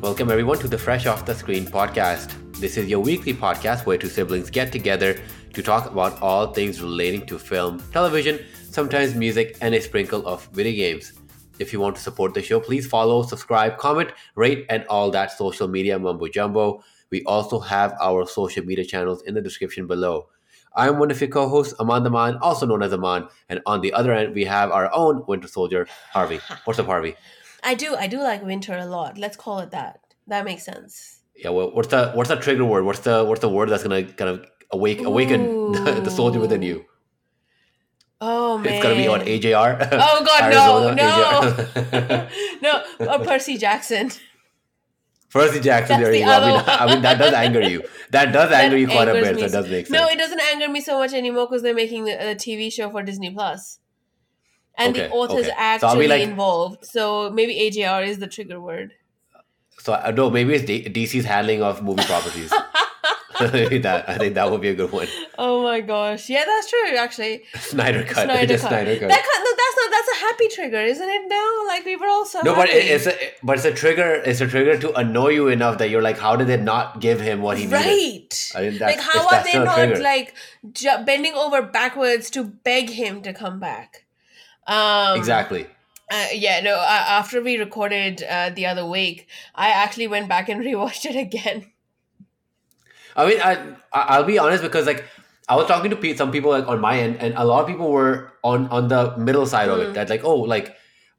Welcome, everyone, to the Fresh Off the Screen podcast. This is your weekly podcast where two siblings get together to talk about all things relating to film, television, sometimes music, and a sprinkle of video games. If you want to support the show, please follow, subscribe, comment, rate, and all that social media mumbo jumbo. We also have our social media channels in the description below. I'm one of your co-hosts, Aman Daman, also known as Aman, and on the other end, we have our own Winter Soldier, Harvey. What's up, Harvey? I do. I do like winter a lot. Let's call it that. That makes sense. Yeah. Well, what's the what's the trigger word? What's the what's the word that's gonna kind of awake awaken the, the soldier within you? Oh man, It's gonna be on AJR. Oh God, Arizona, no, no, no, uh, Percy Jackson. Percy Jackson, That's there you go. I mean, I mean, that does anger you. That does anger you quite a bit. That so- does make sense. No, it doesn't anger me so much anymore because they're making a, a TV show for Disney Plus, and the Okay, author's okay. Actually be like- involved. So maybe AJR is the trigger word. So uh, I know maybe it's D- DC's handling of movie properties. That I think that would be a good one. Oh my gosh, yeah, that's true. Actually, Snyder cut. Snyder cut. Snyder cut. That kind, no, that's not. That's a happy trigger, isn't it? Now, like we were all so no, but happy. it, it's a but it's a trigger. It's a trigger to annoy you enough that you're like, how did they not give him what he needed? right. I think that's, like how are they not like ju- bending over backwards to beg him to come back? Um, exactly. Uh, yeah, no. Uh, after we recorded uh, the other week, I actually went back and rewatched it again. I mean, I I'll be honest because like I was talking to some people like on my end, and a lot of people were on on the middle side of it. Mm. That like, oh, like,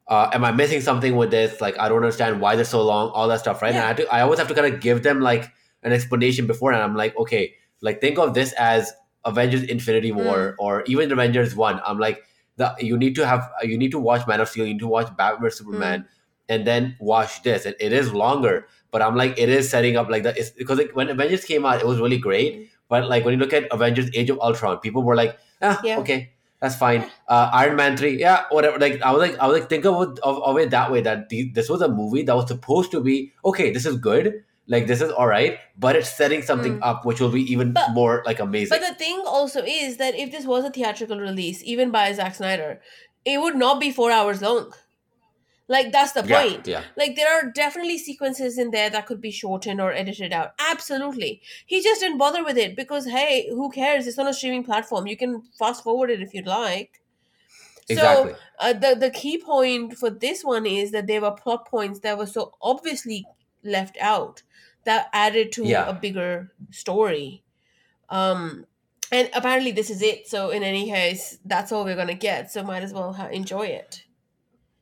uh, am I missing something with this? Like, I don't understand why they're so long. All that stuff, right? And I Yeah. had to, I always have to kind of give them like an explanation before, and I'm like, okay, like think of this as Avengers: Infinity Mm. War or even Avengers One. I'm like, the you need to have you need to watch Man of Steel, you need to watch Batman vs Mm. Superman, and then watch this. And it is longer, but I'm like, it is setting up like that. It's because like, when Avengers came out, it was really great. But like when you look at Avengers: Age of Ultron, people were like, ah, Yeah. okay, that's fine. Uh, Iron Man three, yeah, whatever. Like I was like, I was like, think of it, of, of it that way. That the, this was a movie that was supposed to be okay. This is good. Like this is all right, but it's setting something Mm. up which will be even But- more like amazing. But the thing also is that if this was a theatrical release, even by Zack Snyder, it would not be four hours long. Like that's the yeah, point. yeah, Like there are definitely sequences in there that could be shortened or edited out. Absolutely. He just didn't bother with it because hey, who cares? It's on a streaming platform. You can fast forward it if you'd like. exactly. So uh, the the key point for this one is that there were plot points that were so obviously left out that added to Yeah. a bigger story. Um, and apparently this is it. So in any case, that's all we're gonna get. So might as well ha- enjoy it.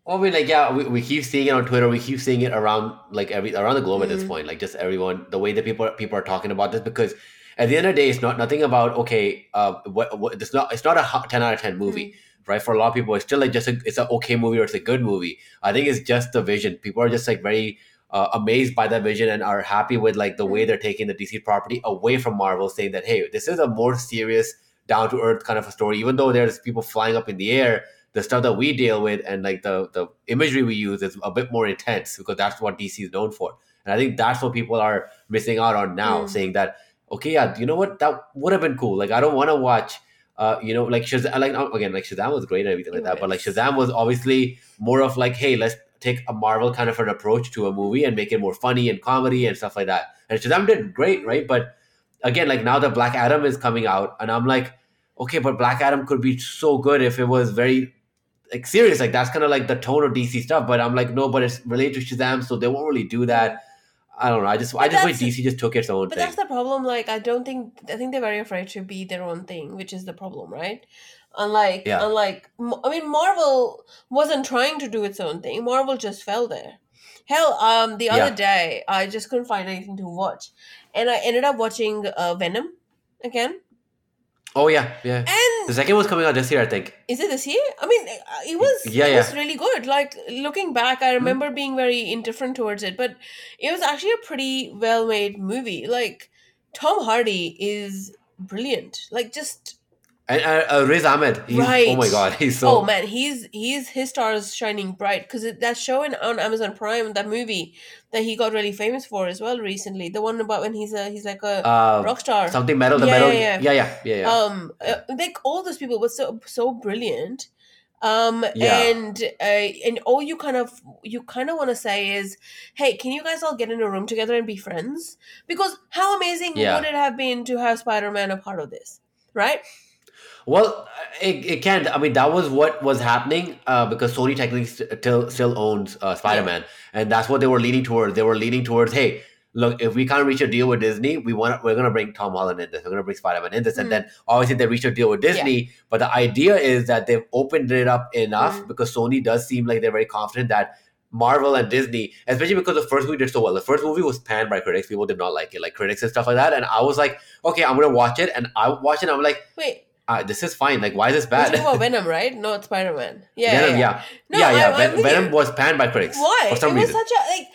Well, I mean, like, yeah, we, we keep seeing it on Twitter. We keep seeing it around, like, every around the globe at this Mhm. point. Like, just everyone, the way that people people are talking about this, because at the end of the day, it's not nothing about okay. Uh, what, what it's not it's not a ten out of ten movie, right? For a lot of people, it's still like just a, it's an okay movie or it's a good movie. I think it's just the vision. People are just like very uh, amazed by that vision and are happy with like the way they're taking the DC property away from Marvel, saying that hey, this is a more serious, down to earth kind of a story. Even though there's people flying up in the air, the stuff that we deal with and like the the imagery we use is a bit more intense because that's what DC is known for. And I think that's what people are missing out on now, Mm. saying that okay, yeah, you know what, that would have been cool. Like I don't want to watch. Uh, you know, like Shazam, like again, like Shazam was great and everything like that, but like. Shazam was obviously more of like, hey, let's take a Marvel kind of an approach to a movie and make it more funny and comedy and stuff like that. And Shazam did great, right? But again, like now the Black Adam is coming out, and I'm like, okay, but Black Adam could be so good if it was very like serious. Like that's kind of like the tone of DC stuff. But I'm like, no, but it's related to Shazam, so they won't really do that. I don't know. I just I But just wish DC just took its own But thing. that's the problem. Like, I don't think I think they're very afraid to be their own thing, which is the problem, right? Unlike, Yeah. unlike, I mean, Marvel wasn't trying to do its own thing. Marvel just fell there. Hell, um, the other Yeah. day I just couldn't find anything to watch, and I ended up watching uh, Venom again. oh yeah, yeah. And The second one's coming out this year, I think. is it this year? I mean, uh, it was Yeah, it yeah. Was really good. Like looking back, I remember being very indifferent towards it, but it was actually a pretty well made movie. Like Tom Hardy is brilliant. Like just And uh, uh, Riz Ahmed, he's, oh my god, he's so oh man, he's he's his star is shining bright because that show in, on Amazon Prime, that movie that he got really famous for as well recently, the one about when he's a he's like a uh, rock star. something metal. The Yeah, metal, yeah, yeah, yeah. yeah, yeah. Um, uh, like all those people were so so brilliant. um Yeah. and uh, and all you kind of you kind of want to say is hey can you guys all get in a room together and be friends because how amazing Yeah. would it have been to have spider-man a part of this right Well, it, it can't. I mean, that was what was happening uh, because Sony technically st- still still owns uh, Spider Man, and that's what they were leaning towards. They were leaning towards, hey, look, if we can't reach a deal with Disney, we want we're gonna bring Tom Holland in this. We're gonna bring Spider Man in this, Mm. and then obviously they reached a deal with Disney. But the idea is that they've opened it up enough Mm. because Sony does seem like they're very confident that. Marvel and Disney, especially because the first movie did so well. The first movie was panned by critics; people did not like it, like critics and stuff like that. And I was like, okay, I'm gonna watch it, and I watched it. And I'm like, wait uh, this is fine. Like, why is this bad? about venom right not spider-man yeah Venom, yeah, yeah, No, yeah, yeah. I'm Venom was panned by critics Why? for some it was reason. such a like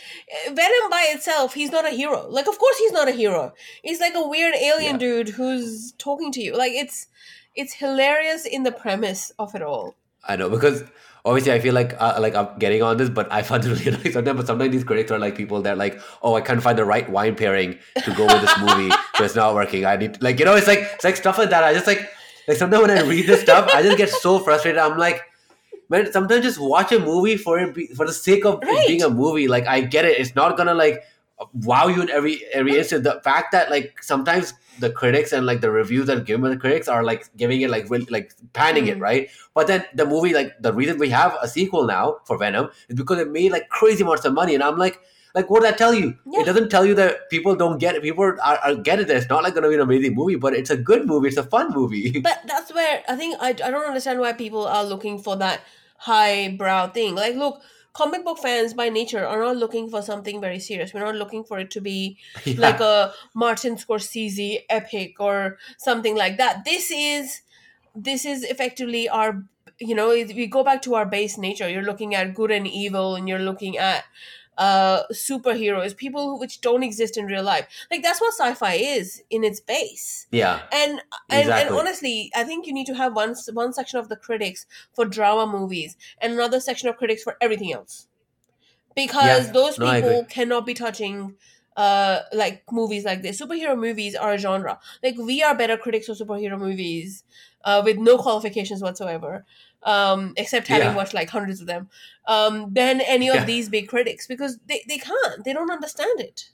Venom by itself. He's not a hero. Like, of course he's not a hero. He's like a weird alien dude who's talking to you. Like, it's it's hilarious in the premise of it all. I know because obviously I feel like uh, like I'm getting on this, but I find it really annoying sometimes. But sometimes these critics are like people that like, oh, I can't find the right wine pairing to go with this movie, so it's not working. I need like you know, it's like it's like stuff like that. I just like like sometimes when I read this stuff, I just get so frustrated. I'm like. Man, sometimes just watch a movie for it be, for the sake of it Right. being a movie. Like I get it, it's not gonna like wow you in every every instant. The fact that like sometimes the critics and like the reviews that given by the critics are like giving it like like panning it, Mhm. right? But then the movie, like the reason we have a sequel now for Venom is because it made like crazy amounts of money, and I'm like, like what did that tell you? Yeah. It doesn't tell you that people don't get it. People are, are get it. That it's not like going to be an amazing movie, but it's a good movie. It's a fun movie. But that's where I think I, I don't understand why people are looking for that highbrow thing. Like, look, comic book fans by nature are not looking for something very serious. We're not looking for it to be Yeah. like a Martin Scorsese epic or something like that. This is this is effectively our you know we go back to our base nature. You're looking at good and evil, and you're looking at uh superheroes, people who, which don't exist in real life. Like that's what sci-fi is in its base. yeah, And and, and honestly, I think you need to have one one section of the critics for drama movies and another section of critics for everything else, because Yeah. those people agree. cannot be touching uh like movies like this. Superhero movies are a genre. Like we are better critics of superhero movies, uh, with no qualifications whatsoever, um, except having Yeah. watched like hundreds of them, um, than any of Yeah. these big critics because they, they can't. They don't understand it.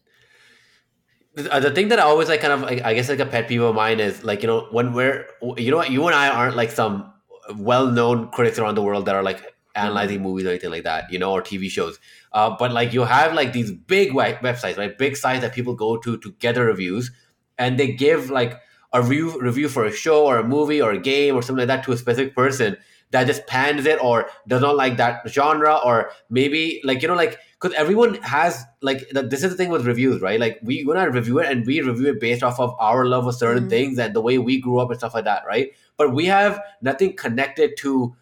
the, uh, the thing that I always like, kind of, I guess, like a pet peeve of mine is like you know when we're you know what you and I aren't like some well-known critics around the world that are like analyzing movies or anything like that, you know, or TV shows. Uh, but like you have like these big websites, right? Big sites that people go to to get the reviews, and they give like a review review for a show or a movie or a game or something like that to a specific person that just pans it or does not like that genre or maybe like you know like because everyone has like this is the thing with reviews right like we when I review it and we review it based off of our love of certain Mhm. things and the way we grew up and stuff like that right but we have nothing connected to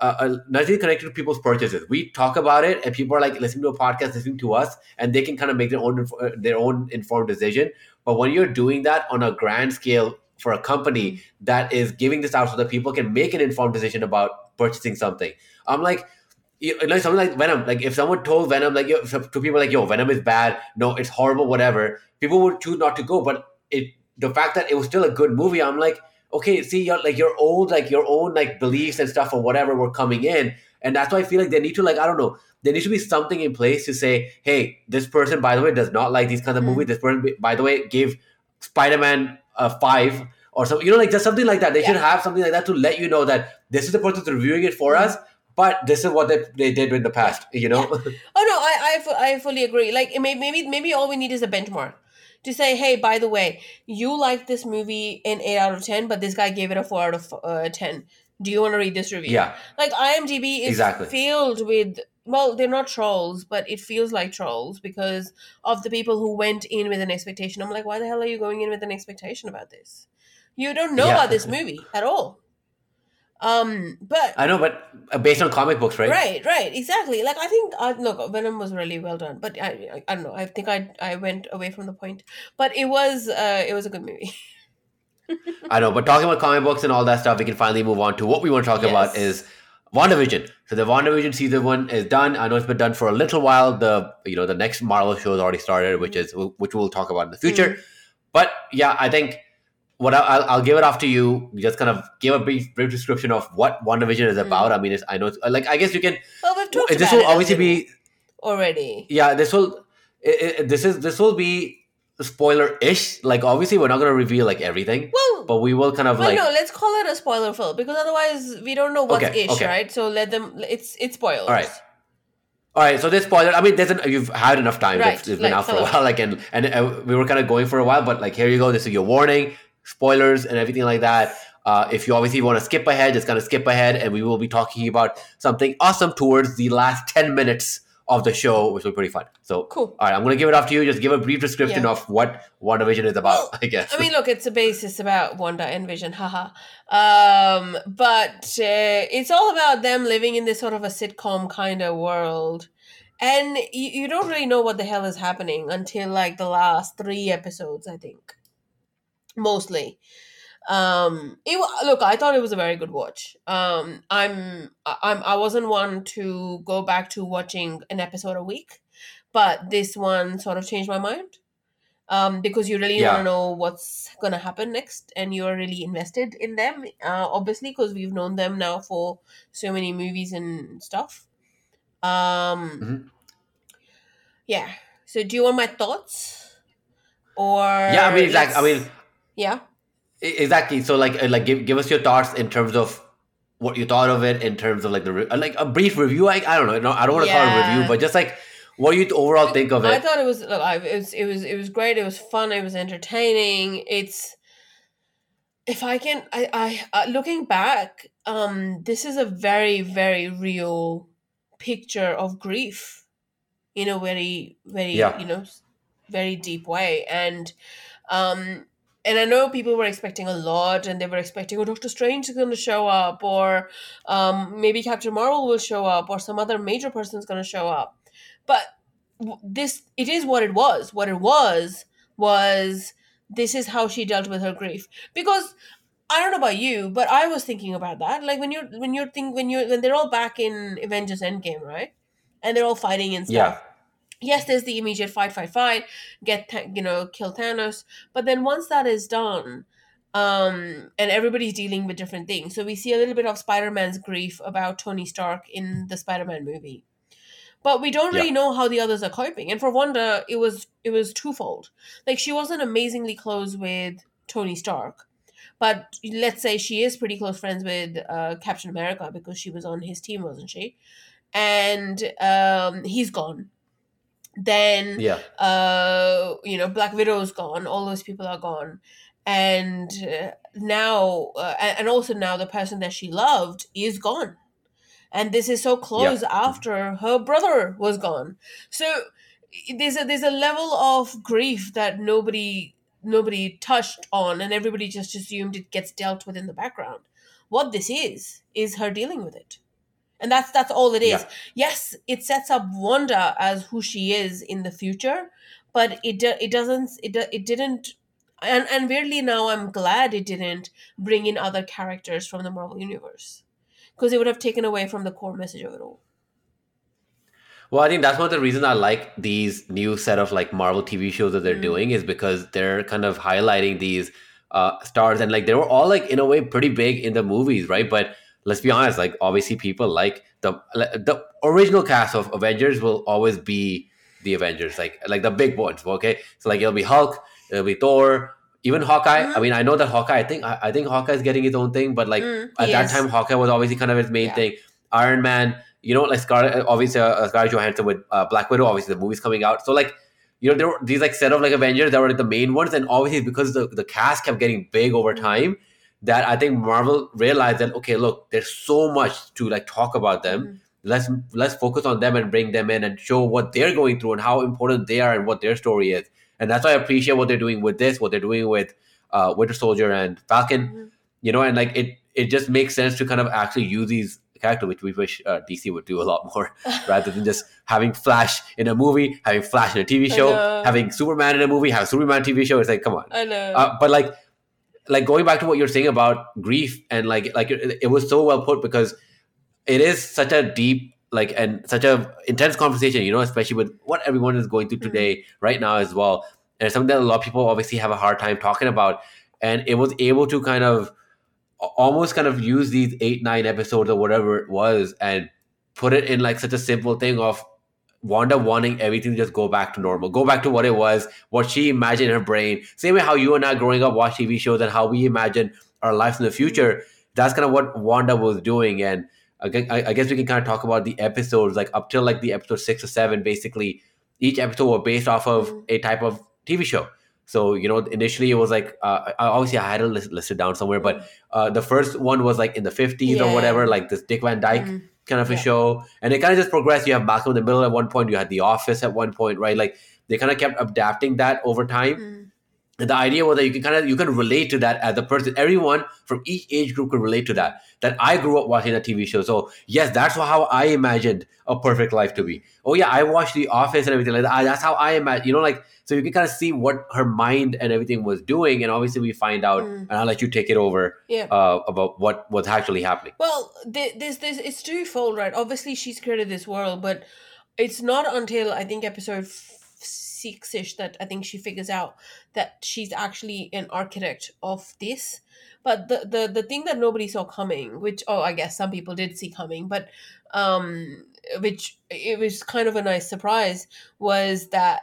uh, uh, nothing connected to people's purchases. We talk about it, and people are like listening to a podcast, listening to us, and they can kind of make their own uh, their own informed decision. But when you're doing that on a grand scale for a company that is giving this out so that people can make an informed decision about purchasing something, I'm like. You, know, something like Venom, like if someone told Venom, like yo, to people like, "Yo, Venom is bad. No, it's horrible. Whatever." People would choose not to go. But it, the fact that it was still a good movie, I'm like, okay, see, your like your old like your own like beliefs and stuff or whatever were coming in, and that's why I feel like they need to like I don't know, there needs to be something in place to say, hey, this person by the way does not like these kinds of Mm. movies. This person by the way gave Spider Man a five or something, you know, like just something like that. They should have something like that to let you know that this is the person reviewing it for us. But this is what they, they did in the past, you know. Oh no, I I, I fully agree. Like it maybe maybe all we need is a benchmark to say, hey, by the way, you liked this movie in eight out of ten, but this guy gave it a four out of uh, ten. Do you want to read this review? yeah, Like IMDb is Exactly. filled with well, they're not trolls, but it feels like trolls because of the people who went in with an expectation. I'm like, why the hell are you going in with an expectation about this? You don't know Yeah. about this movie at all. Um, but I know, but uh, based on comic books, right? Right, right, exactly. Like I think, uh, look, Venom was really well done, but I, I, I don't know. I think I, I went away from the point, but it was, uh, it was a good movie. I know, but talking about comic books and all that stuff, we can finally move on to what we want to talk about is WandaVision. So the WandaVision season one is done. I know it's been done for a little while. The you know the next Marvel show has already started, which is which we'll talk about in the future. Mm. But yeah, I think what I, I'll, I'll give it off to you. Just kind of give a brief, brief description of what WandaVision is about. Mm. I mean, it's, I know, it's, like I guess you can. Well, we've talked this about will obviously be already. yeah. This will it, it, this is this will be spoiler ish. Like obviously, we're not going to reveal like everything, Well, but we will kind of well, like no, no, let's call it a spoiler film because otherwise we don't know what's Okay, ish, okay. right? So let them. It's it's spoilers. All right. All right, so this spoiler. I mean, there's an, you've had enough time. Right, It's, it's like, been out for a while. Like, and and uh, we were kind of going for a while, but like, here you go. This is your warning, spoilers, and everything like that. Uh, if you obviously want to skip ahead, just kind of skip ahead, and we will be talking about something awesome towards the last ten minutes of the show, which will be pretty fun. So, Cool. All right, I'm gonna give it off to you. Just give a brief description Yeah. of what WandaVision is about. Well, I guess. I mean, look, it's a basis about Wanda and Vision, haha. Um, but uh, it's all about them living in this sort of a sitcom kind of world. And you, you don't really know what the hell is happening until like the last three episodes, I think. Mostly. Um, it look, I thought it was a very good watch. Um, I'm, I'm, I wasn't one to go back to watching an episode a week, but this one sort of changed my mind um, because you really Yeah. want to know what's going to happen next and you're really invested in them uh, obviously because we've known them now for so many movies and stuff um, Mhm. yeah so do you want my thoughts or yeah, I mean, like I mean, yeah Exactly. So, like, uh, like, give give us your thoughts in terms of what you thought of it, in terms of like the re- uh, like a brief review. I, I don't know. No, I don't want to call it a review, but just like what do you overall think of it? I thought it was look, I, it was it was it was great. It was fun. It was entertaining. It's if I can, I I uh, looking back, um, this is a very very real picture of grief, in a very very Yeah. you know very deep way, and um. And I know people were expecting a lot, and they were expecting, oh, Doctor Strange is going to show up, or um, maybe Captain Marvel will show up, or some other major person is going to show up. But this it is what it was. What it was was this is how she dealt with her grief. Because i don't know about you but i was thinking about that. Like when you're when you're think when you're when they're all back in avengers endgame right? And they're all fighting and stuff. Yeah. Yes there's the immediate fight fight fight get you know kill thanos but then once that is done um and everybody's dealing with different things so we see a little bit of spider-man's grief about tony stark in the spider-man movie. But we don't really Yeah. know how the others are coping and for wanda it was it was twofold. Like she wasn't amazingly close with tony stark but let's say she is pretty close friends with uh, captain america because she was on his team wasn't she? And um he's gone then Yeah. uh you know black widow's gone all those people are gone. And uh, now uh, and and also now the person that she loved is gone. And this is so close after her brother was gone. So there's a there's a level of grief that nobody nobody touched on and everybody just assumed it gets dealt with in the background. What this is is her dealing with it and that's that's all it is Yeah. yes it sets up wanda as who she is in the future but it it doesn't it, it didn't and and weirdly now i'm glad it didn't bring in other characters from the marvel universe because it would have taken away from the core message of it all Well, I think that's one of the reasons I like these new set of like Marvel TV shows that they're Mm. doing is because they're kind of highlighting these uh, stars and like they were all like in a way pretty big in the movies, right? But let's be honest, like obviously people like the the original cast of Avengers will always be the Avengers, like like the big ones. Okay, so like it'll be Hulk, it'll be Thor, even Hawkeye. Mhm. I mean, I know that Hawkeye. I think I, I think Hawkeye is getting his own thing, but like Mm, at that is. time, Hawkeye was obviously kind of his main Yeah. thing. Iron Man, you know, like Scarlet, obviously uh, Scarlett Johansson with uh, Black Widow. Obviously, the movie's coming out, so like you know, there were these like set of like Avengers that were like, the main ones, and obviously because the the cast kept getting big over time, that I think Marvel realized that okay, look, there's so much to like talk about them. Mhm. Let's let's focus on them and bring them in and show what they're going through and how important they are and what their story is. And that's why I appreciate what they're doing with this, what they're doing with uh, Winter Soldier and Falcon Mhm. you know, and like it, it just makes sense to kind of actually use these characters, which we wish uh, DC would do a lot more, rather than just having Flash in a movie, having Flash in a TV show, having Superman in a movie, have Superman TV show. It's like, come on. I know. Uh, but like, like going back to what you're saying about grief and like, like it, it was so well put because it is such a deep, like, and such a intense conversation. You know, especially with what everyone is going through Mhm. today, right now as well, and it's something that a lot of people obviously have a hard time talking about. and it was able to kind of almost kind of use these eight nine episodes or whatever it was and put it in like such a simple thing of Wanda wanting everything to just go back to normal, go back to what it was, what she imagined in her brain. Same way how you and I growing up watch TV shows and how we imagine our lives in the future. That's kind of what Wanda was doing. And I guess we can kind of talk about the episodes, like up till like the episode six or seven. Basically, each episode were based off of mm-hmm. a type of TV show. So you know, initially it was like uh, obviously I had to list, list it down somewhere, but uh, the first one was like in the fifties yeah. or whatever, like this Dick Van Dyke. Mm kind of a show. And it kind of just progressed. You have Malcolm in the Middle at one point, you had The Office at one point, right? Like they kind of kept adapting that over time. Mm. The idea was that you can kind of you can relate to that as a person. Everyone from each age group could relate to that. That I grew up watching a TV show. So yes, that's how I imagined a perfect life to be. Oh yeah, I watched The Office and everything like that. That's how I imagine. You know, like so you can kind of see what her mind and everything was doing, and obviously we find out, mm. and I'll let you take it over yeah. uh, about what was actually happening. Well, there's this it's twofold, right? Obviously, she's created this world, but it's not until I think episode six ish that I think she figures out that she's actually an architect of this. But the, the the thing that nobody saw coming, which oh I guess some people did see coming, but um which it was kind of a nice surprise was that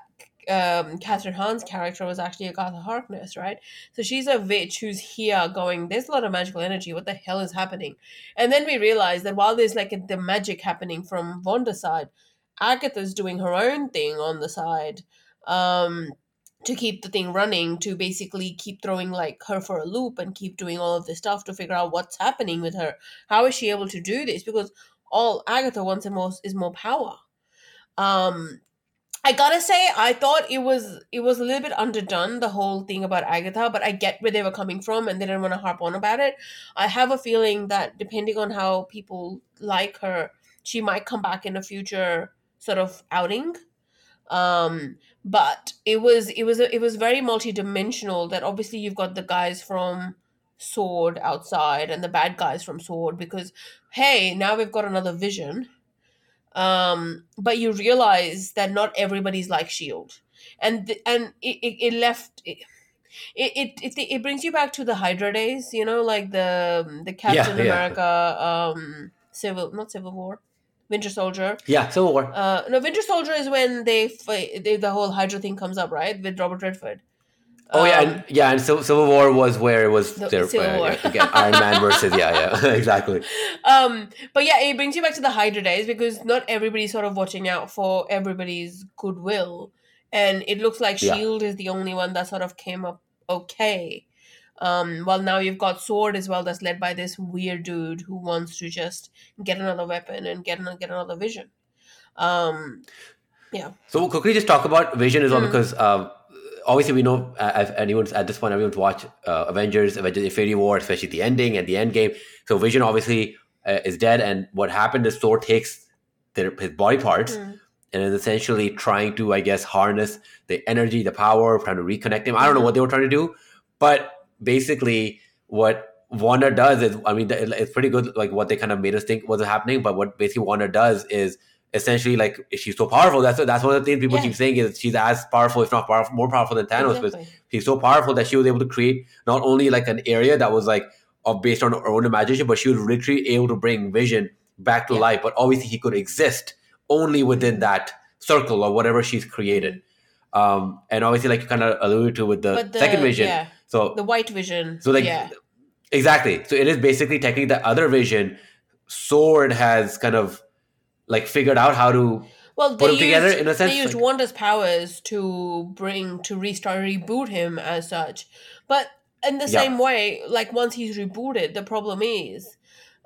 um, Kathryn Hahn's character was actually Agatha Harkness, right? So she's a witch who's here going, there's a lot of magical energy. What the hell is happening? And then we realize that while there's like the magic happening from Wanda's side, Agatha's doing her own thing on the side um, to keep the thing running, to basically keep throwing like her for a loop and keep doing all of this stuff to figure out what's happening with her. How is she able to do this? Because all Agatha wants and most is more power. Um, I gotta say, I thought it was it was a little bit underdone the whole thing about Agatha, but I get where they were coming from, and they didn't want to harp on about it. I have a feeling that depending on how people like her, she might come back in a future sort of outing. Um, but it was it was it was very multi-dimensional. That obviously you've got the guys from Sword outside and the bad guys from Sword because hey, now we've got another vision um, but you realize that not everybody's like Shield, and th- and it, it, it left. It, it, it it brings you back to the Hydra days, you know, like the the Captain yeah, yeah. America, um, civil not Civil War, Winter Soldier. Yeah, Civil War. Uh, no, Winter Soldier is when they, fight, they the whole Hydra thing comes up, right, with Robert Redford. Oh yeah, and um, yeah, and Civil War was where it was the, their, Civil uh, War. again, Iron Man versus yeah, yeah, exactly. Um, but yeah, it brings you back to the Hydra days because not everybody's sort of watching out for everybody's goodwill, and it looks like Shield is the only one that sort of came up okay. Um, well, now you've got Sword as well, that's led by this weird dude who wants to just get another weapon and get another, get another Vision. Um, yeah. So we'll quickly just talk about Vision as well mm. because. Uh, obviously we know uh, anyone's at this point everyone's watched uh, Avengers, Avengers Infinity War, especially the ending and the end game. So Vision obviously uh, is dead, and what happened is Thor takes their, his body parts mm. and is essentially trying to, I guess, harness the energy, the power, trying to reconnect him. I don't know what they were trying to do, but basically what Wanda does is, I mean, it's pretty good, like what they kind of made us think was happening. But what basically Wanda does is essentially like she's so powerful. That's that's one of the things people yeah. keep saying is she's as powerful, if not powerful, more powerful than Thanos. Exactly. Because she's so powerful that she was able to create not only like an area that was like of based on her own imagination, but she was literally able to bring Vision back to yeah. life. But obviously, he could exist only within that circle or whatever she's created. Um, and obviously, like you kind of alluded to with the, the second Vision, yeah. So the White Vision. So like yeah. exactly. So it is basically technically the other Vision. Sword has kind of like figured out how to well, put them together in a sense. They used like, Wanda's powers to bring to restart reboot him as such, but in the yeah. same way, like once he's rebooted, the problem is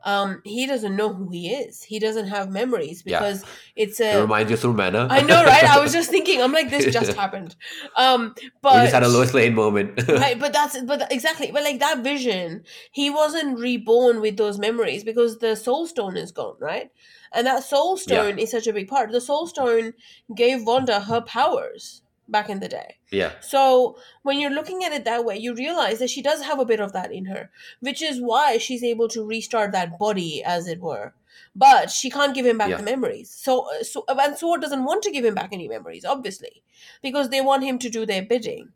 um, he doesn't know who he is. He doesn't have memories because yeah. it's a. It reminds you through Romana. I know, right? I was just thinking. I'm like, this just happened. Um, but we just had a Lois Lane moment, right? But that's but exactly. But like that vision, he wasn't reborn with those memories because the Soul Stone is gone, right? And that Soul Stone yeah. is such a big part. The Soul Stone gave Wanda her powers back in the day. Yeah. So when you're looking at it that way, you realize that she does have a bit of that in her, which is why she's able to restart that body, as it were. But she can't give him back Yeah. the memories. So, so and Sword doesn't want to give him back any memories, obviously, because they want him to do their bidding.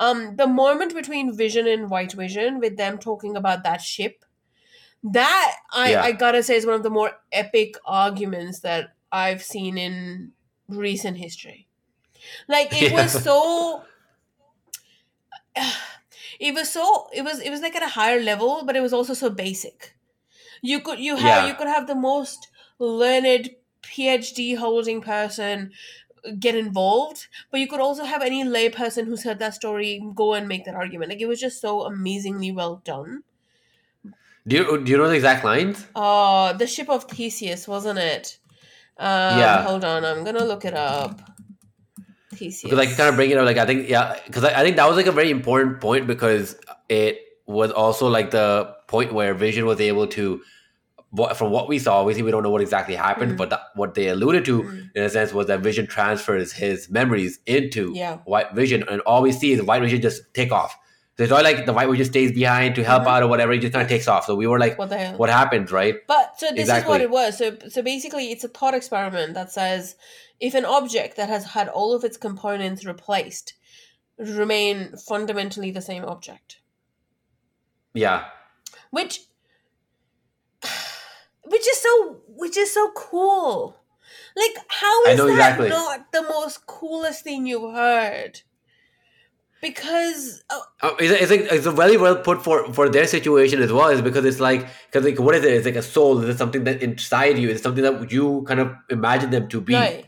Um, the moment between Vision and White Vision, with them talking about that ship, that I, Yeah. I gotta say is one of the more epic arguments that I've seen in recent history. Like it Yeah. was so it was so it was it was like at a higher level, but it was also so basic. You could you have Yeah. you could have the most learned PhD holding person get involved, but you could also have any lay person who's heard that story go and make that argument. Like it was just so amazingly well done. Do you do you know the exact lines? Oh, the ship of Theseus, wasn't it? Um, Yeah. Hold on, I'm gonna look it up. Because like kind of bring it up, like I think yeah, because I, I think that was like a very important point because it was also like the point where Vision was able to, what from what we saw, obviously we don't know what exactly happened, Mhm. but that, what they alluded to Mm. in a sense was that Vision transfers his memories into Yeah. White Vision, and all we see is White Vision just take off. So it's not like the White just stays behind to help Mhm. out or whatever; he just kind of takes off. So we were like, What the hell? "What happened?" Right? But so this is what it was. So so basically, it's a thought experiment that says if an object that has had all of its components replaced remain fundamentally the same object, Yeah, which which is so which is so cool. Like how is that exactly. not the most coolest thing you've heard? Because uh, Uh, it's, it's like it's very well put for for their situation as well. Is because it's like because like what is it? It's like a soul. Is it something that inside you? It's something that you kind of imagine them to be right.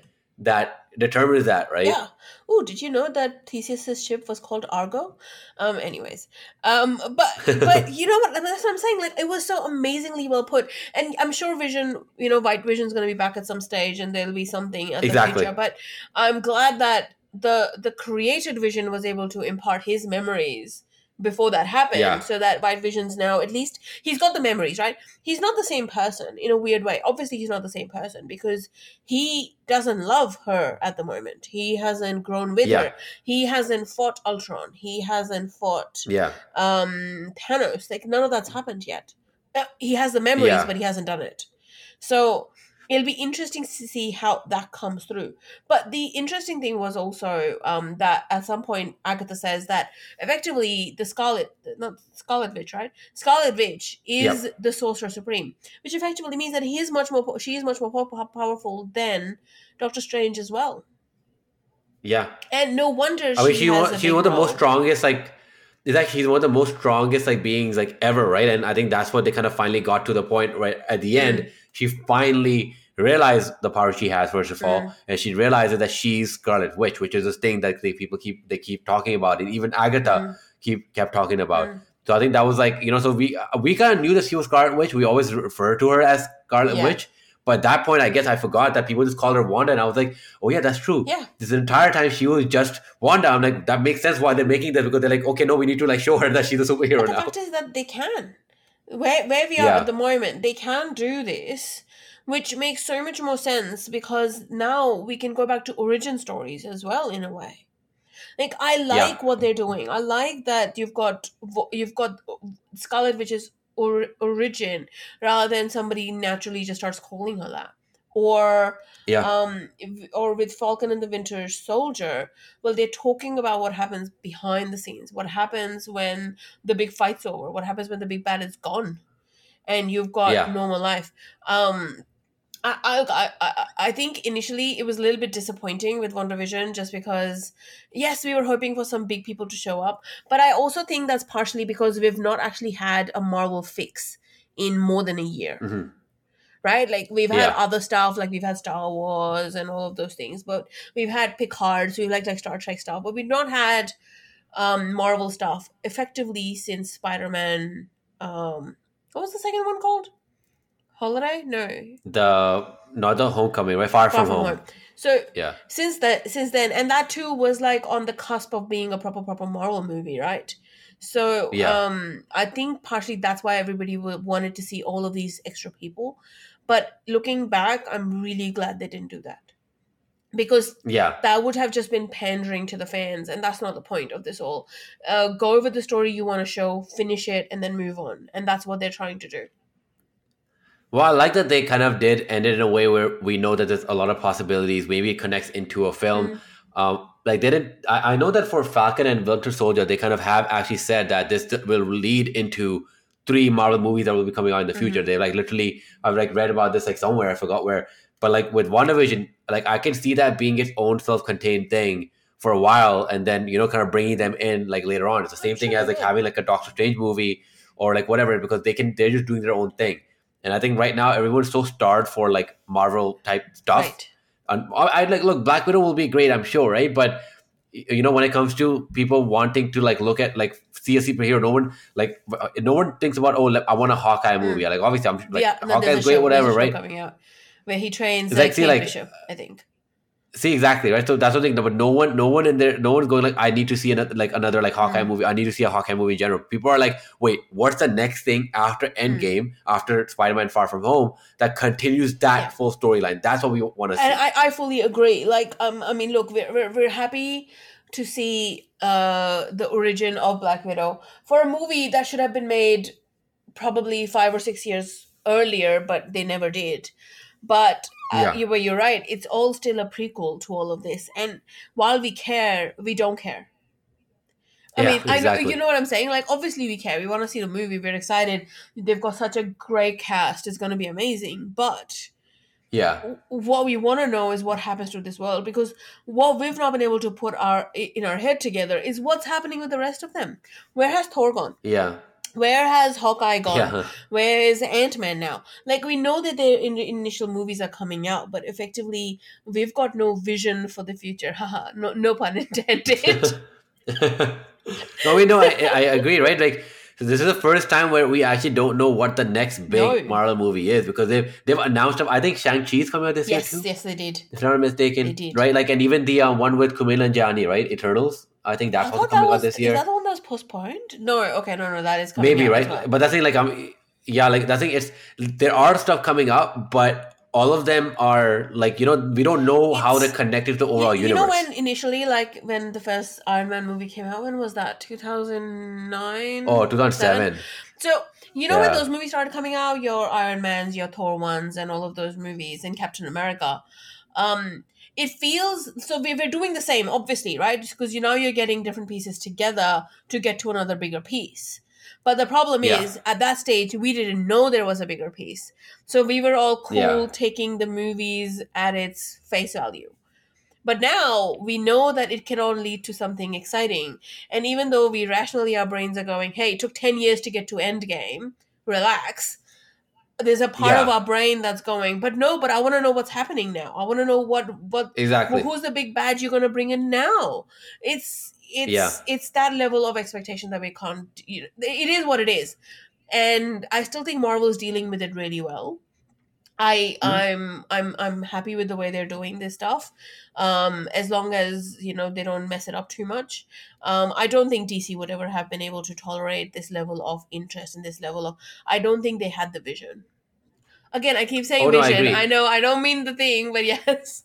that determines that, right? Yeah. Oh, did you know that Theseus's ship was called Argo? Um. Anyways, um. But but you know what? That's what I'm saying. Like it was so amazingly well put, and I'm sure Vision, you know, White Vision's going to be back at some stage, and there'll be something at Exactly. the future. But I'm glad that the the created Vision was able to impart his memories before that happened, Yeah. so that White Vision's now at least he's got the memories, right? He's not the same person in a weird way. Obviously, he's not the same person because he doesn't love her at the moment. He hasn't grown with Yeah. her. He hasn't fought Ultron. He hasn't fought Yeah, um Thanos. Like none of that's happened yet. Uh, he has the memories, Yeah. but he hasn't done it. So it'll be interesting to see how that comes through. But the interesting thing was also um that at some point Agatha says that effectively the Scarlet not Scarlet Witch, right? Scarlet Witch is the Sorcerer Supreme, which effectively means that he is much more she is much more powerful than Doctor Strange as well. yeah. And no wonder I mean, she she has was a she's big one of the most strongest like. It's like she's one of the most strongest like beings like ever, right? And I think that's what they kind of finally got to the point right at the end. Mm. She finally realized the power she has first of all, Mm. and she realizes that she's Scarlet Witch, which is this thing that they people keep they keep talking about, and even Agatha Mm. keep kept talking about. Mm. So I think that was like you know, so we we kind of knew that she was Scarlet Witch. We always refer to her as Scarlet Yeah. Witch, but at that point, I guess I forgot that people just called her Wanda, and I was like, oh yeah, that's true. Yeah. This entire time she was just Wanda. I'm like, that makes sense why they're making that because they're like, okay, no, we need to like show her that she's a superhero But the now. fact is that they can. Where where we are Yeah. at the moment, they can do this, which makes so much more sense because now we can go back to origin stories as well in a way. Like I like what they're doing. I like that you've got you've got Scarlet Witch's or, origin rather than somebody naturally just starts calling her that. Or Yeah, um or with falcon and the winter soldier well they're talking about what happens behind the scenes. What happens when the big fight's over? What happens when the big bad is gone? And you've got Yeah. normal life. Um I, I, I think initially it was a little bit disappointing with WandaVision just because, yes, we were hoping for some big people to show up. But I also think that's partially because we've not actually had a Marvel fix in more than a year Mhm. right? Like we've had Yeah. other stuff, like we've had Star Wars and all of those things, but we've had Picard, so we've like like Star Trek stuff, but we've not had um Marvel stuff effectively since Spider Man. Um, what was the second one called? Holiday? No, the not the Homecoming, right? Far, from, home. So Yeah, since that since then and that too was like on the cusp of being a proper proper Marvel movie, right? So Yeah. um I think partially that's why everybody wanted to see all of these extra people. But looking back, I'm really glad they didn't do that. because Yeah. that would have just been pandering to the fans and that's not the point of this all uh, go over the story you want to show finish it and then move on and that's what they're trying to do Well, I like that they kind of did end it in a way where we know that there's a lot of possibilities. Maybe it connects into a film. Mm. Um, like they didn't. I, I know that for Falcon and Winter Soldier, they kind of have actually said that this will lead into three Marvel movies that will be coming out in the future. Mm-hmm. They like literally. I've like read about this like somewhere. I forgot where. But like with WandaVision, like I can see that being its own self-contained thing for a while, and then you know, kind of bringing them in like later on. It's the same thing sure as like having like a Doctor Strange movie or like whatever, because they can. They're just doing their own thing. And I think right now everyone's so starved for like Marvel type stuff. right And I I'd like look, Black Widow will be great, I'm sure, right? But you know, when it comes to people wanting to like look at like see a superhero, no one like uh, no one thinks about oh, like, I want a Hawkeye movie. Like obviously, I'm like yeah Hawkeye's great, show, whatever, there's a show right? coming out where he trains It's like, like, see, like- Bishop I think See exactly right. So that's the thing. But no one, no one in there, no one's going like, I need to see another like another like Hawkeye Mm. movie. I need to see a Hawkeye movie in general. People are like, wait, what's the next thing after Mm. Endgame, after Spider-Man: Far From Home, that continues that Yeah. full storyline? That's what we want to see. and I, I fully agree like um i mean look we're, we're, we're happy to see uh the origin of black widow for a movie that should have been made probably five or six years earlier but they never did but uh, Yeah. you, well, you're right it's all still a prequel to all of this and while we care we don't care I Yeah, mean, I know exactly. you know what I'm saying. Like, obviously, we care. We want to see the movie. We're excited. They've got such a great cast. It's going to be amazing. But yeah, what we want to know is what happens to this world because what we've not been able to put our in our head together is what's happening with the rest of them where has thor gone yeah, where has hawkeye gone yeah. where is ant-man now like we know that their in- initial movies are coming out but effectively we've got no vision for the future haha no, no pun intended no, we know. I, I agree, right? Like so this is the first time where we actually don't know what the next big No. Marvel movie is because they've they've announced. I think Shang Chi's coming out this yes year too. yes they did If I'm not mistaken, They did. right? Like, and even the um, one with Kumail Nanjiani, right? Eternals. I think that's I also thought that coming was out this is year. that the one that was postponed no okay no no that is coming Maybe right, well. but that's thing. Like, um, yeah, like that's thing. It's there are stuff coming up, but all of them are like you know we don't know how they're It's- connected to the You- overall you, universe. know when initially like when the first iron man movie came out when was that 2009 oh, 2007. so you know when those movies started coming out your iron mans your thor ones and all of those movies and captain america um it feels so we we're doing the same obviously right because you know you're getting different pieces together to get to another bigger piece but the problem Yeah. is at that stage we didn't know there was a bigger piece so we were all cool Yeah. taking the movies at its face value but now we know that it can all lead to something exciting. And even though we rationally, our brains are going, hey, it took 10 years to get to Endgame, relax. There's a part of our brain that's going, but no, but I want to know what's happening now. I want to know what, what, Exactly. who's the big bad you're going to bring in now. It's, it's, Yeah. it's that level of expectation that we can't, you know, it is what it is. And I still think Marvel's dealing with it really well. I Mhm. I'm I'm I'm happy with the way they're doing this stuff um as long as you know they don't mess it up too much um i don't think dc would ever have been able to tolerate this level of interest and this level of i don't think they had the vision again i keep saying Oh, no, vision agree. I know i don't mean the thing but yes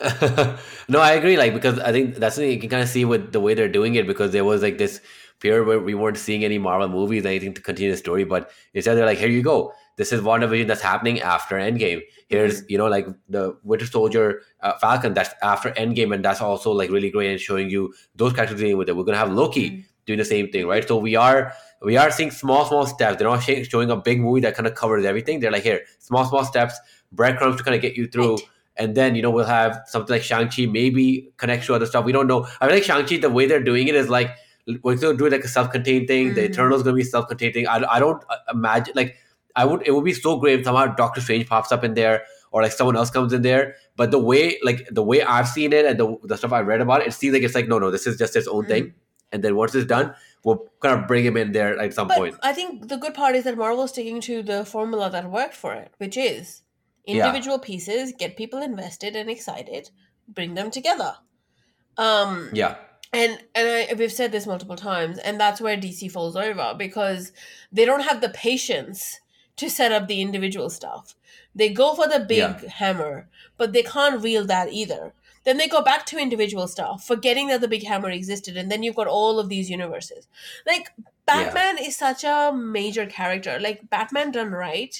no, I agree. Like because I think that's something you can kind of see with the way they're doing it. Because there was like this period where we weren't seeing any Marvel movies, anything to continue the story. But instead, they're like, "Here you go. This is WandaVision that's happening after Endgame. Here's you know like the Winter Soldier, uh, Falcon that's after Endgame, and that's also like really great and showing you those characters dealing with it. We're gonna have Loki Mm. doing the same thing, right? So we are we are seeing small small steps. They're not sh- showing a big movie that kind of covers everything. They're like here, small small steps, breadcrumbs to kind of get you through. Right. And then you know we'll have something like Shang Chi, maybe connect to other stuff. We don't know. I feel like Shang Chi, the way they're doing it is like we're going to do it like a self-contained thing. The Mhm. Eternals going to be self-contained thing. I, I don't uh, imagine like I would. It would be so great if somehow Doctor Strange pops up in there or like someone else comes in there. But the way like the way I've seen it and the the stuff I read about it, it seems like it's like no no this is just its own thing. And then once it's done, we'll kind of bring him in there at some but point. i think the good part is that Marvel is sticking to the formula that worked for it which is Yeah. individual pieces get people invested and excited bring them together um Yeah. and and I, we've said this multiple times and that's where dc falls over because they don't have the patience to set up the individual stuff they go for the big Yeah. hammer but they can't wield that either Then they go back to individual stuff, forgetting that the big hammer existed, and then you've got all of these universes. Like Batman is such a major character. Like Batman done right,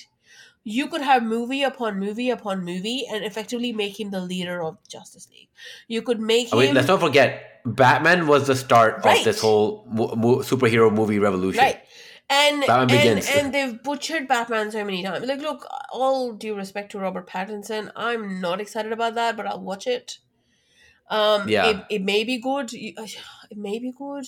you could have movie upon movie upon movie and effectively make him the leader of Justice League. You could make him let's not forget, Batman was the start Right. of this whole mo- mo- superhero movie revolution. right. And and, and they've butchered Batman so many times. Like, look, all due respect to Robert Pattinson, I'm not excited about that, but I'll watch it. Um, Yeah. it, it may be good. It may be good,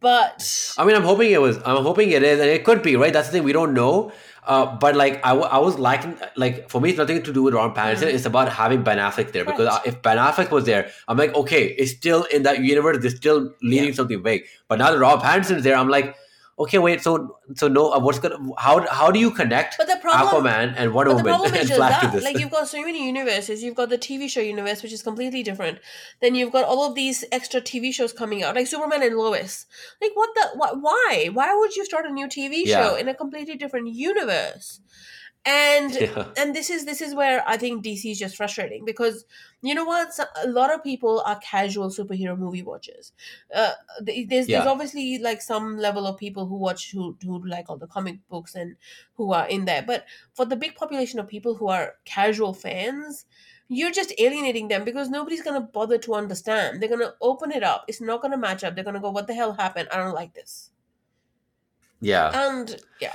but I mean, I'm hoping it was. I'm hoping it is, and it could be right. That's the thing we don't know. Uh, but like, I, w- I was liking like for me, it's nothing to do with Rob Pattinson. It's about having Ben Affleck there because Correct. if Ben Affleck was there, I'm like, okay, it's still in that universe. They're still leading Yeah. something big. But now that Rob Pattinson's there, I'm like, okay, wait. So so no, uh, what's gonna how how do you connect but the problem Aquaman and Wonder But the Woman problem is and just Flash that. Like you've got so many universes. You've got the TV show universe, which is completely different. Then you've got all of these extra TV shows coming out, like Superman and Lois. Like what the what, why? Why would you start a new TV show Yeah. in a completely different universe? And yeah. and this is this is where I think DC is just frustrating because you know what So- a lot of people are casual superhero movie watchers. Uh, th- there's there's obviously like some level of people who watch who who like all the comic books and who are in there, but for the big population of people who are casual fans. You're just alienating them because nobody's gonna bother to understand. They're gonna open it up. It's not gonna match up. They're gonna go, "What the hell happened? I don't like this." yeah. And yeah,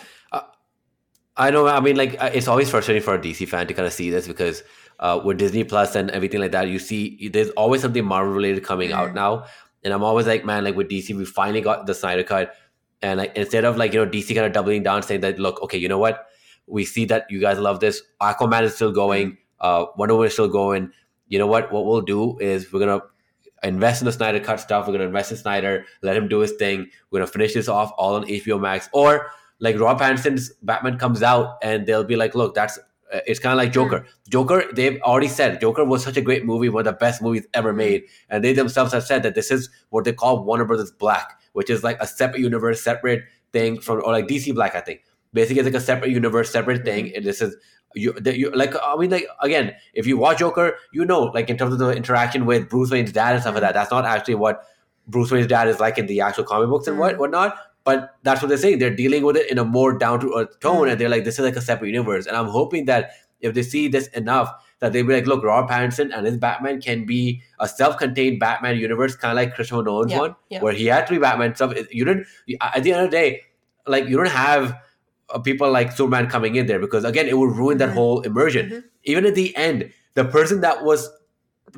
I know. I mean, like uh, it's always frustrating for a DC fan to kind of see this because uh, with Disney Plus and everything like that, you see there's always something Marvel related coming out Mhm. now, and I'm always like, man, like with DC, we finally got the Snyder cut, and like instead of like you know DC kind of doubling down, saying that look, okay, you know what, we see that you guys love this, Aquaman is still going, uh, Wonder Woman is still going. You know what? What we'll do is we're gonna invest in the Snyder cut stuff. We're gonna invest in Snyder, let him do his thing. We're gonna finish this off all on HBO Max, or like Rob Pattinson's Batman comes out and they'll be like, look, that's uh, it's kind of like hmm. Joker. Joker, they've already said Joker was such a great movie, one of the best movies ever hmm. made, and they themselves have said that this is what they call Warner Brothers Black, which is like a separate universe, separate thing from or like DC Black, I think. Basically, it's like a separate universe, separate hmm. thing. And this is you, that you like. I mean, like again, if you watch Joker, you know, like in terms of the interaction with Bruce Wayne's dad and stuff like that. That's not actually what Bruce Wayne's dad is like in the actual comic books and what whatnot. But that's what they're saying. They're dealing with it in a more down to earth tone, and they're like, this is like a separate universe. And I'm hoping that if they see this enough, that they'll be like, look, Robert Pattinson and his Batman can be a self-contained Batman universe, kind of like Christopher Nolan's Yeah, one, yeah. where he had to be Batman. Stuff you didn't. At the end of the day, like you don't have uh, people like Superman coming in there because again, it would ruin that Mhm. whole immersion. Mhm. Even at the end, the person that was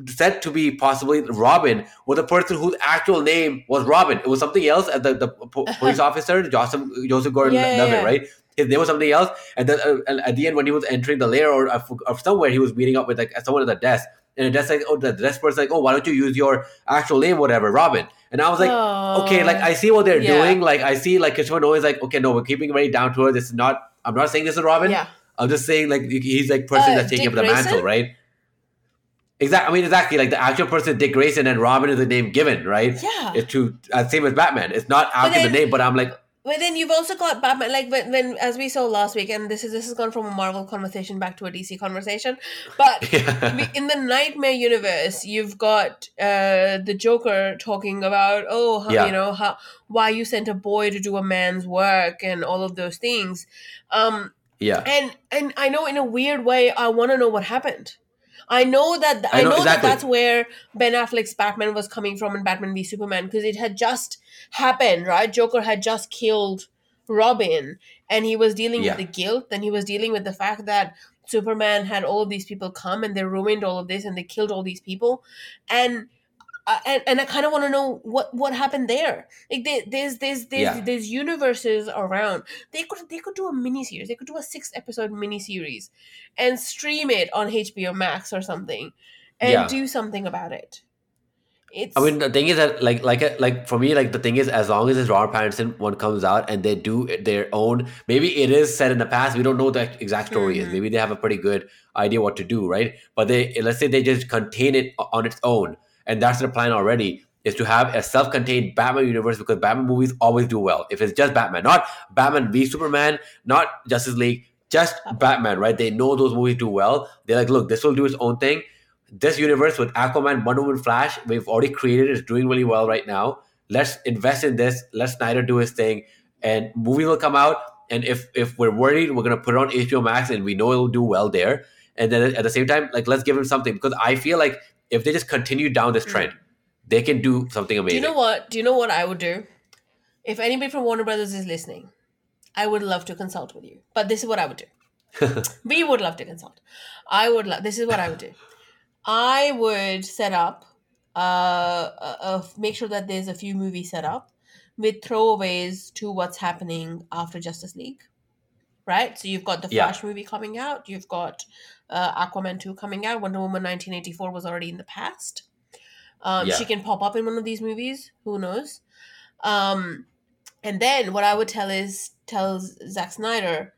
said to be possibly Robin was the person whose actual name was Robin. It was something else. At the, the po- police officer, Joseph Joseph Gordon Yeah, Levitt, yeah. right? His name was something else. And then uh, and at the end, when he was entering the lair or, uh, or somewhere, he was meeting up with like someone at the desk. And the desk like, oh, the desk person's like, oh, why don't you use your actual name, whatever, Robin? And I was like, okay, like I see what they're Oh, yeah. doing. Like I see, like Christopher Nolan is like, okay, no, we're keeping it very down to earth. This is not. I'm not saying this is Robin. yeah. I'm just saying like he's like person Uh, that's taking Dick up the Grayson? mantle, right? Exactly. I mean, exactly. Like the actual person, Dick Grayson, and Robin is the name given, right? Yeah. It's to uh, same as Batman. It's not actually then- the name, but I'm like, But then you've also got Batman, like when, when as we saw last week, and this is this has gone from a Marvel conversation back to a DC conversation. But we- in the Knightmare universe, you've got uh, the Joker talking about, oh, how, Yeah. you know, how why you sent a boy to do a man's work and all of those things. Um, yeah, and and I know in a weird way, I want to know what happened. I know that I I know know, that that's where Ben Affleck's Batman was coming from in Batman v Superman because it had just happened, right? Joker had just killed Robin, and he was dealing Yeah. with the guilt. and he was dealing with the fact that Superman had all of these people come and they ruined all of this and they killed all these people, and. Uh, and, and I kind of want to know what what happened there. Like there, there's there's there's Yeah. there's universes around. They could they could do a miniseries. They could do a six episode miniseries, and stream it on HBO Max or something, and Yeah. do something about it. It's I mean, the thing is that like like like for me, like the thing is, as long as this Robert Pattinson one comes out and they do their own, maybe it is said in the past. We don't know what the exact story is. Mhm. Maybe they have a pretty good idea what to do, right? But they let's say they just contain it on its own, and that's their plan already. Is to have a self-contained Batman universe because Batman movies always do well. If it's just Batman, not Batman v Superman, not Justice League, just Batman, right? They know those movies do well. They're like, look, this will do its own thing. this universe with Aquaman, Wonder Woman, Flash, we've already created. It's doing really well right now. Let's invest in this. Let Snyder do his thing, and movie will come out. And if if we're worried, we're gonna put it on HBO Max, and we know it'll do well there. And then at the same time, like let's give him something because I feel like if they just continue down this trend, they can do something amazing. Do you know what? Do you know what I would do? If anybody from Warner Brothers is listening, I would love to consult with you. But this is what I would do. we would love to consult. I would love. This is what I would do. I would set up, uh, uh, uh, make sure that there's a few movies set up with throwaways to what's happening after Justice League. Right, so you've got the Yeah. Flash movie coming out. You've got uh, Aquaman two coming out. Wonder Woman nineteen eighty four was already in the past. Um, Yeah. She can pop up in one of these movies. Who knows? Um, and then what I would tell is tell Zack Snyder,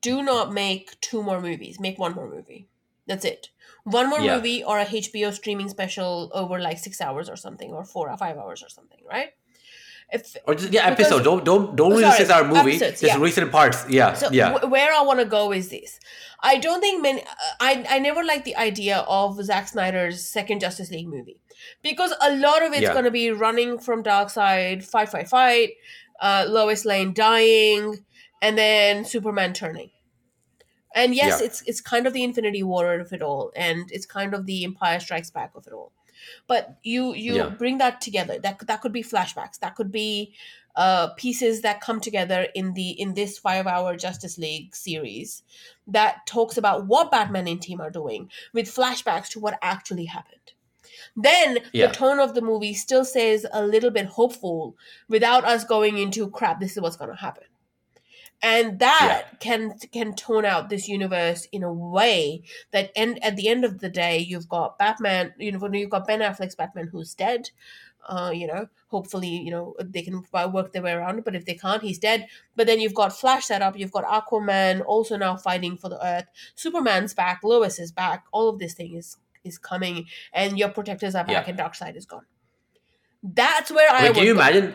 do not make two more movies. Make one more movie. That's it. One more Yeah. movie or a HBO streaming special over like six hours or something, or four or five hours or something, right? If or just yeah, Because- episode. Don't don't don't sorry, our movie. episodes, just yeah. recent parts. Yeah, so yeah, wh- where I want to go is this. I don't think many. I I never liked the idea of Zack Snyder's second Justice League movie because a lot of it's Yeah. going to be running from Darkseid, fight, fight, fight, uh, Lois Lane dying, and then Superman turning. And yes, Yeah. it's it's kind of the Infinity War of it all, and it's kind of the Empire Strikes Back of it all. But you you Yeah. bring that together. That that could be flashbacks. That could be uh, pieces that come together in the in this five hour Justice League series that talks about what Batman and team are doing with flashbacks to what actually happened. Then Yeah. the tone of the movie still says a little bit hopeful without us going into crap. This is what's going to happen, and that can can tone out this universe in a way that end at the end of the day you've got Batman. You know you've got Ben Affleck's Batman who's dead. Uh, you know, hopefully, you know, they can work their way around it. But if they can't, he's dead. But then you've got Flash set up. You've got Aquaman also now fighting for the Earth. Superman's back. Lois is back. All of this thing is is coming, and your protectors are back, Yeah. and Darkseid is gone. That's where I would can you go. imagine?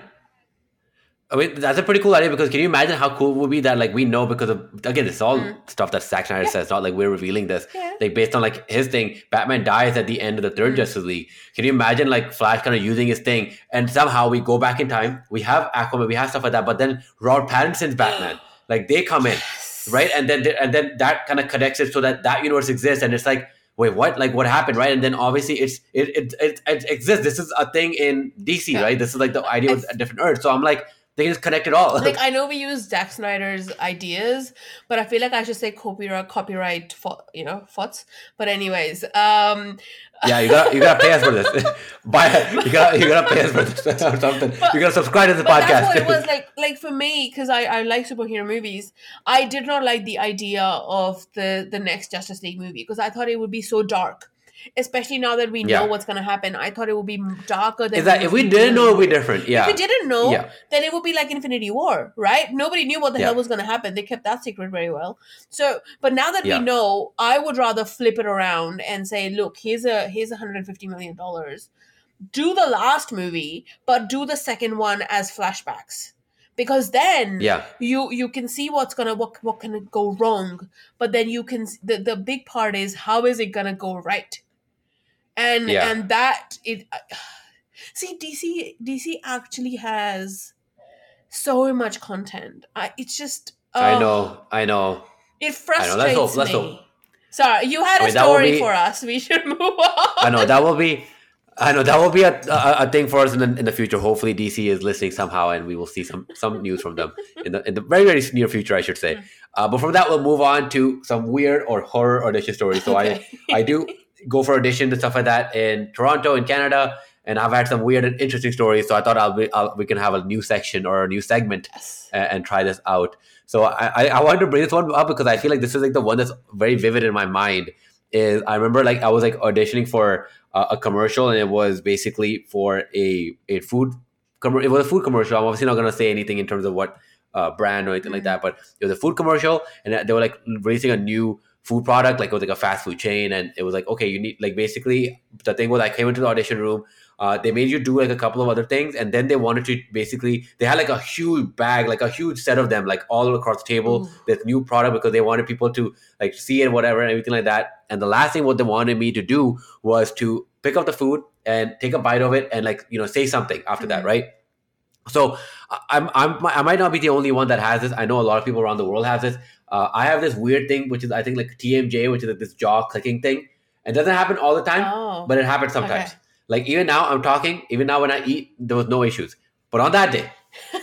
I mean, that's a pretty cool idea because can you imagine how cool it would be that like we know because of again it's all Mm. stuff that Zack Snyder Yeah. says, not like we're revealing this. Yeah. Like based on like his thing, Batman dies at the end of the third Mm. Justice League. Can you imagine like Flash kind of using his thing and somehow we go back in time, we have Aquaman, we have stuff like that, but then Robert Pattinson's Batman, like they come in, right? And then and then that kind of connects it so that that universe exists, and it's like. Wait, what? Like, what happened, right? And then obviously, it's it it, it, it exists. This is a thing in DC, Yeah. right? This is like the idea of a different Earth. So I'm like, they can just connect it all. like I know we use Zack Snyder's ideas, but I feel like I should say copyright copyright for you know thoughts. But anyways, um yeah, you got you got to pay us for this. Buy you got you got to pay us for this or something. But- you got to subscribe to the podcast. it was like like for me because I, I like superhero movies i did not like the idea of the the next justice league movie because i thought it would be so dark especially now that we know Yeah. what's going to happen. I thought it would be darker than Is that if we didn't know, it would be different. Yeah, if we didn't know Yeah. then it would be like infinity war right? Nobody knew what the Yeah. hell was going to happen. They kept that secret very well. So but now that we know i would rather flip it around and say look here's a here's 150 million dollars. Do the last movie but do the second one as flashbacks. Because then yeah, you you can see what's gonna what what can go wrong. But then you can the, the big part is how is it gonna go right and Yeah. and that it see dc dc actually has so much content I, it's just I know, I know. it I frustrates know. Let's hope. Let's me hope. sorry you had I a mean, that story be- for us we should move on I know that will be. I know that will be a, a, a thing for us in the, in the future. Hopefully, DC is listening somehow, and we will see some some news from them in the in the very very near future, I should say. Mm. Uh, but from that, we'll move on to some weird or horror audition stories. So I I do go for auditions and stuff like that in Toronto, in Canada, and I've had some weird and interesting stories. So I thought I'll, be, I'll we can have a new section or a new segment Yes. and, and try this out. So I, I I wanted to bring this one up because I feel like this is like the one that's very vivid in my mind. Is I remember like I was like auditioning for uh, a commercial and it was basically for a a food commer- it was a food commercial. I'm obviously not gonna say anything in terms of what uh, brand or anything like Mhm. that, but it was a food commercial and they were like releasing a new food product, like it was like a fast food chain, and it was like okay, you need like basically the thing was I came into the audition room. Uh, they made you do like a couple of other things, and then they wanted to basically they had like a huge bag, like a huge set of them, like all across the table. Ooh. This new product because they wanted people to like see it, whatever, and everything like that. And the last thing what they wanted me to do was to pick up the food and take a bite of it and like you know say something after that, Mhm. right? So I- I'm, I'm I might not be the only one that has this. I know a lot of people around the world have this. Uh, I have this weird thing, which is I think like TMJ, which is like this jaw clicking thing. It doesn't happen all the time, Oh. but it happens sometimes. Okay. Like even now, I'm talking. Even now, when I eat, there was no issues. But on that day,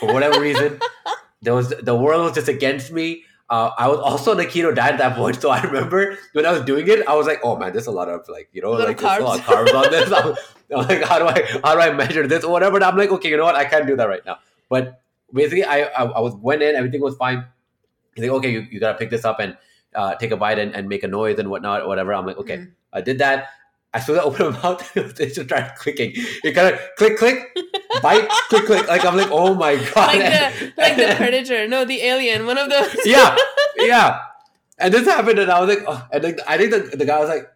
for whatever reason, there was the world was just against me. Uh, I was also on a keto diet at that point, so I remember when I was doing it, I was like, "Oh man, there's a lot of like, you know, like there's a lot of carbs on this." I'm, I'm like, "How do I, how do I measure this or whatever?" But I'm like, "Okay, you know what? I can't do that right now." But basically, I, I, I was went in, everything was fine. He's like, "Okay, you, you gotta pick this up and uh, take a bite and, and make a noise and whatnot, whatever." I'm like, "Okay." Mhm. I did that. As soon as I opened my mouth, they just started clicking. You kind of click, click, bite, click, click. Like I'm like, oh my god! Like the like the predator, no, the alien, one of those. yeah, yeah. And this happened, and I was like, oh, and like, I think the, the guy was like,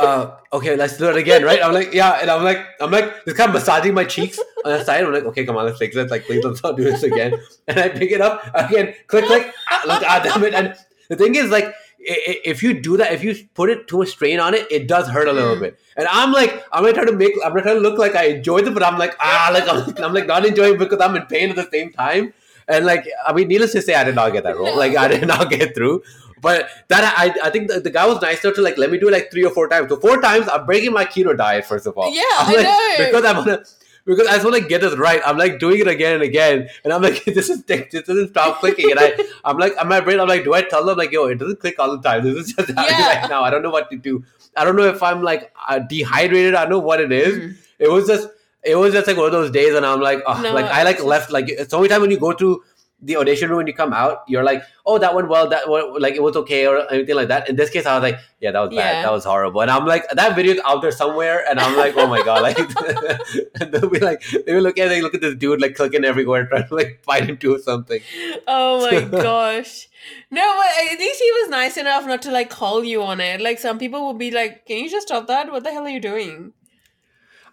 uh, okay, let's do it again, right? I'm like, yeah, and I'm like, I'm like, this kind of massaging my cheeks on the side. I'm like, okay, come on, let's fix it. Like, please, let's not do this again. And I pick it up again, click, click. Ah, Like, ah, damn it. And the thing is, like, if you do that, if you put it too much strain on it, it does hurt a little Mm. bit. And I'm like, I'm gonna try to make, I'm gonna try to look like I enjoyed it, but I'm like, ah, like I'm, I'm like not enjoying it because I'm in pain at the same time. And like, I mean, needless to say, I did not get that role. Like, I did not get through. But that I, I think the, the guy was nice enough to like let me do it like three or four times. So four times, I'm breaking my keto diet first of all. Yeah, I'm I like, know. because I'm gonna. Because I just want to get this right. I'm like doing it again and again, and I'm like, this is this doesn't stop clicking. And I, I'm like, on my brain, I'm like, do I tell them like, yo, it doesn't click all the time. This is just happening Yeah. right now. I don't know what to do. I don't know if I'm like uh, dehydrated. I don't know what it is Mhm. it was just it was just like one of those days and i'm like oh, No, like i like left like it's the only time when you go to the audition room when you come out you're like oh that went well that went, like it was okay or anything like that in this case i was like yeah that was bad that was horrible and i'm like that video's out there somewhere and i'm like oh my god like and they'll be like they will look at they look at this dude like clicking everywhere trying to like fight into something Oh my gosh. No, but at least he was nice enough not to like call you on it. Like some people would be like, "Can you just stop that? What the hell are you doing?"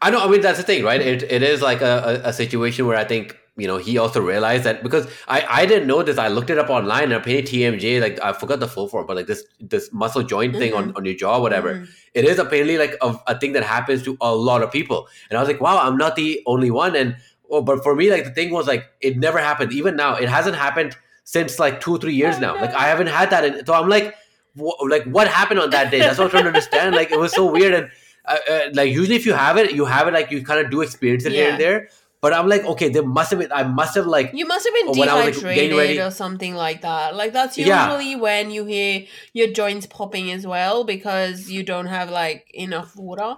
I know. I mean, that's the thing, right? It it is like a, a situation where I think you know he also realized that because I I didn't know this. I looked it up online and apparently TMJ like I forgot the full form, but like this this muscle joint thing on, on your jaw, whatever. Mhm. It is apparently like a, a thing that happens to a lot of people. And I was like, wow, I'm not the only one. And oh, but for me, like the thing was like it never happened. Even now, it hasn't happened since like two three years Oh, now. Like. I haven't had that. In, so I'm like, wh- like what happened on that day? That's what I'm trying to understand. Like it was so weird and uh, uh, like usually if you have it, you have it like you kind of do experience it here and there. But I'm like, okay, there must have been. I must have like You must have been I was, like, dehydrated or something like that. Like that's Yeah. usually when you hear your joints popping as well because you don't have like enough water.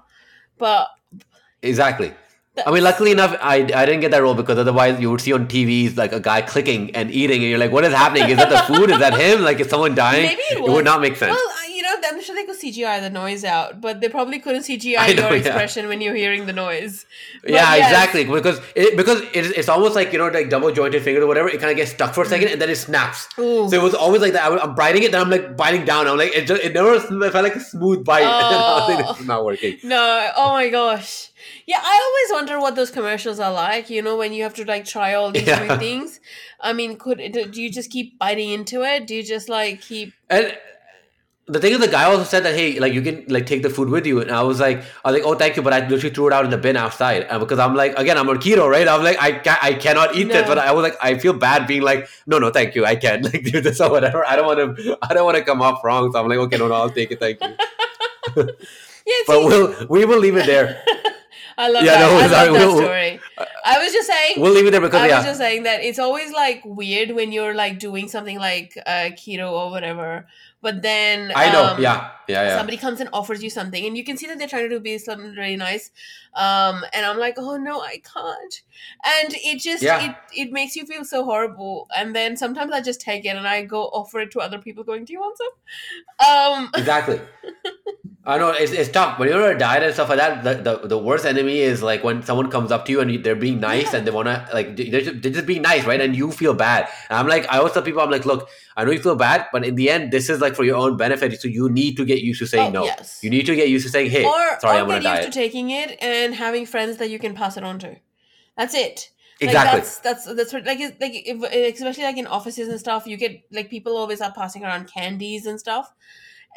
But exactly. I mean, luckily enough, I, I didn't get that role because otherwise you would see on TVs like a guy clicking and eating, and you're like, what is happening? Is that the food? Is that him? Like, is someone dying? Maybe it it would not make sense. well, you know, I'm sure they could CGI the noise out, but they probably couldn't CGI know, your yeah. expression when you're hearing the noise. But yeah, yes. exactly. Because it because it's, it's almost like you know like double jointed finger or whatever. It kind of gets stuck for a second mm. and then it snaps. Ooh. So it was always like that. I I'm biting it, then I'm like biting down. I'm like it just it never it felt like a smooth bite. and I was like, Oh. this is not working. Oh, no, oh my gosh. Yeah, I always wonder what those commercials are like, you know, when you have to like try all these Yeah. new things. I mean, could do do you just keep biting into it? Do you just like keep And the thing is, the guy also said that hey, like you can like take the food with you, and I was like, I was like, oh, thank you, but I literally threw it out in the bin outside and because I'm like, again, I'm on keto, right? I'm like, I can I cannot eat this, but I was like, I feel bad being like, no, no, thank you, I can't like do this or whatever. I don't want to, I don't want to come off wrong, so I'm like, okay, no, no, I'll take it, thank you. Yeah, But see, we'll we will leave it there. I love Yeah, that. no, I sorry, love that we'll- story. I was just saying We'll leave it there because I yeah, was just saying that it's always like weird when you're like doing something like uh, keto or whatever, but then I know, um, yeah, yeah, yeah. somebody comes and offers you something and you can see that they're trying to do be something really nice. Um and i'm like oh no i can't. And it just Yeah. it it makes you feel so horrible. And then sometimes i just take it and i go offer it to other people going do you want some? Um exactly I know it's, it's tough when you're on a diet and stuff like that. The, the, the worst enemy is like when someone comes up to you and they're being nice Yeah. and they wanna like they're just, they're just being nice, right? And you feel bad. And I'm like, I always tell people, I'm like, look, I know you feel bad, but in the end, this is like for your own benefit. So you need to get used to saying Oh, no. yes. You need to get used to saying, hey, or sorry, or I'm on a get used diet. to taking it and having friends that you can pass it on to. That's it. exactly. Like that's that's that's what like like if, especially like in offices and stuff, you get like people always are passing around candies and stuff.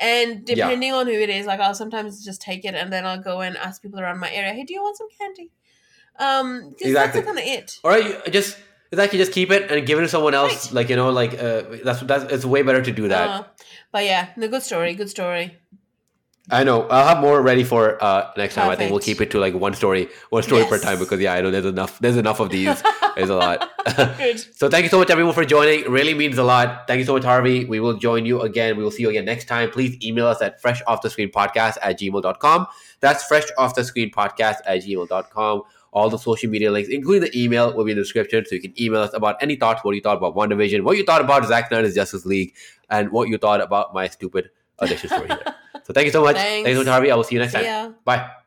And Yeah. depending on who it is, like I'll sometimes just take it and then I'll go and ask people around my area, "Hey, do you want some candy?" Um, Exactly. that's kind of it. or you just exactly just keep it and give it to someone else. Right. Like you know, like uh, that's that's it's way better to do that. Uh, but yeah, no, good story, good story. I know. I'll have more ready for uh, next time. I think we'll keep it to like one story, one story per time because yeah, I know there's enough. There's enough of these. There's a lot. Good. so thank you so much everyone for joining. It really means a lot. Thank you so much, Harvey. We will join you again. We will see you again next time. Please email us at fresh off the screen podcast at gmail.com. That's fresh off the screen podcast at gmail.com. All the social media links, including the email, will be in the description. So you can email us about any thoughts, what you thought about WandaVision, what you thought about Zack Snyder's Justice League, and what you thought about my stupid audition story here. So thank you so much. Thank you so much, Harvey. I will see you next See time. ya. Bye.